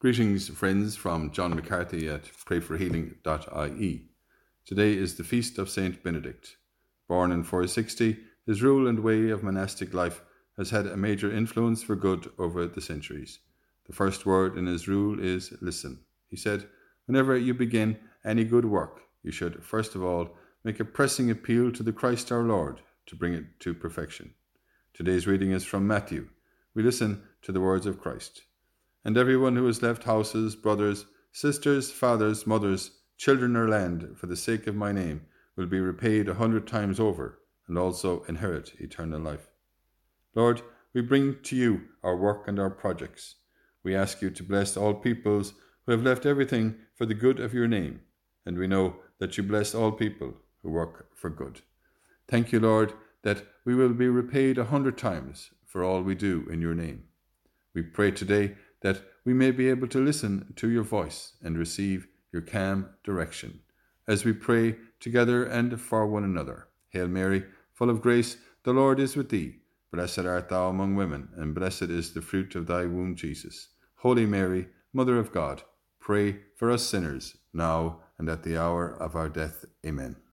Greetings, friends, from John McCarthy at prayforhealing.ie. Today is the feast of Saint Benedict. Born in 460, his rule and way of monastic life has had a major influence for good over the centuries. The first word in his rule is listen. He said, Whenever you begin any good work, you should first of all make a pressing appeal to the Christ our Lord to bring it to perfection. Today's reading is from Matthew. We listen to the words of Christ and everyone who has left houses, brothers, sisters, fathers, mothers, children, or land for the sake of my name will be repaid a hundred times over, and also inherit eternal life. Lord, we bring to you our work and our projects. We ask you to bless all peoples who have left everything for the good of your name, and we know that you bless all people who work for good. Thank you, Lord, that we will be repaid a hundred times for all we do in your name. We pray today that we may be able to listen to your voice and receive your calm direction as we pray together and for one another. Hail Mary, full of grace, the Lord is with thee. Blessed art thou among women, and blessed is the fruit of thy womb, Jesus. Holy Mary, Mother of God, pray for us sinners, now and at the hour of our death. Amen.